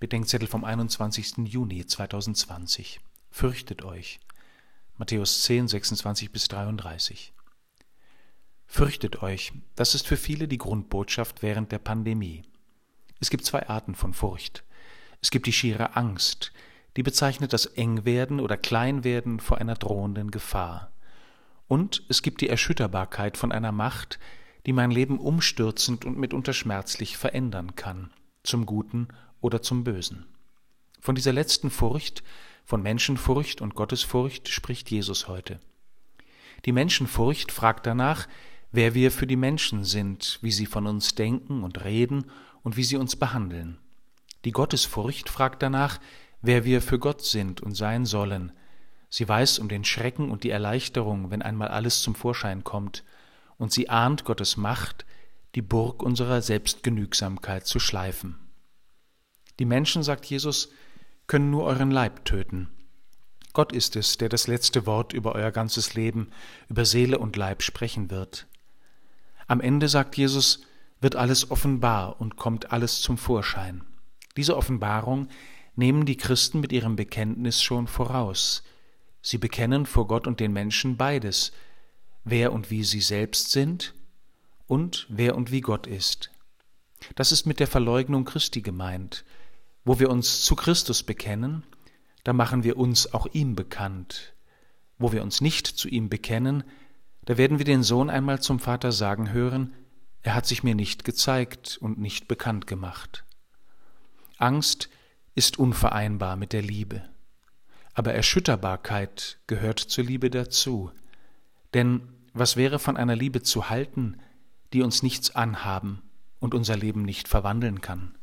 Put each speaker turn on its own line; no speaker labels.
Bedenkzettel vom 21. Juni 2020. Fürchtet euch. Matthäus 10, 26 bis 33. Fürchtet euch, das ist für viele die Grundbotschaft während der Pandemie. Es gibt zwei Arten von Furcht. Es gibt die schiere Angst, die bezeichnet das Engwerden oder Kleinwerden vor einer drohenden Gefahr. Und es gibt die Erschütterbarkeit von einer Macht, die mein Leben umstürzend und mitunter schmerzlich verändern kann, zum Guten oder zum Bösen. Von dieser letzten Furcht, von Menschenfurcht und Gottesfurcht spricht Jesus heute. Die Menschenfurcht fragt danach, wer wir für die Menschen sind, wie sie von uns denken und reden und wie sie uns behandeln. Die Gottesfurcht fragt danach, wer wir für Gott sind und sein sollen. Sie weiß um den Schrecken und die Erleichterung, wenn einmal alles zum Vorschein kommt, und sie ahnt Gottes Macht, die Burg unserer Selbstgenügsamkeit zu schleifen. Die Menschen, sagt Jesus, können nur euren Leib töten. Gott ist es, der das letzte Wort über euer ganzes Leben, über Seele und Leib sprechen wird. Am Ende, sagt Jesus, wird alles offenbar und kommt alles zum Vorschein. Diese Offenbarung nehmen die Christen mit ihrem Bekenntnis schon voraus. Sie bekennen vor Gott und den Menschen beides, wer und wie sie selbst sind und wer und wie Gott ist. Das ist mit der Verleugnung Christi gemeint, wo wir uns zu Christus bekennen, da machen wir uns auch ihm bekannt. Wo wir uns nicht zu ihm bekennen, da werden wir den Sohn einmal zum Vater sagen hören, er hat sich mir nicht gezeigt und nicht bekannt gemacht. Angst ist unvereinbar mit der Liebe, aber Erschütterbarkeit gehört zur Liebe dazu, denn was wäre von einer Liebe zu halten, die uns nichts anhaben und unser Leben nicht verwandeln kann?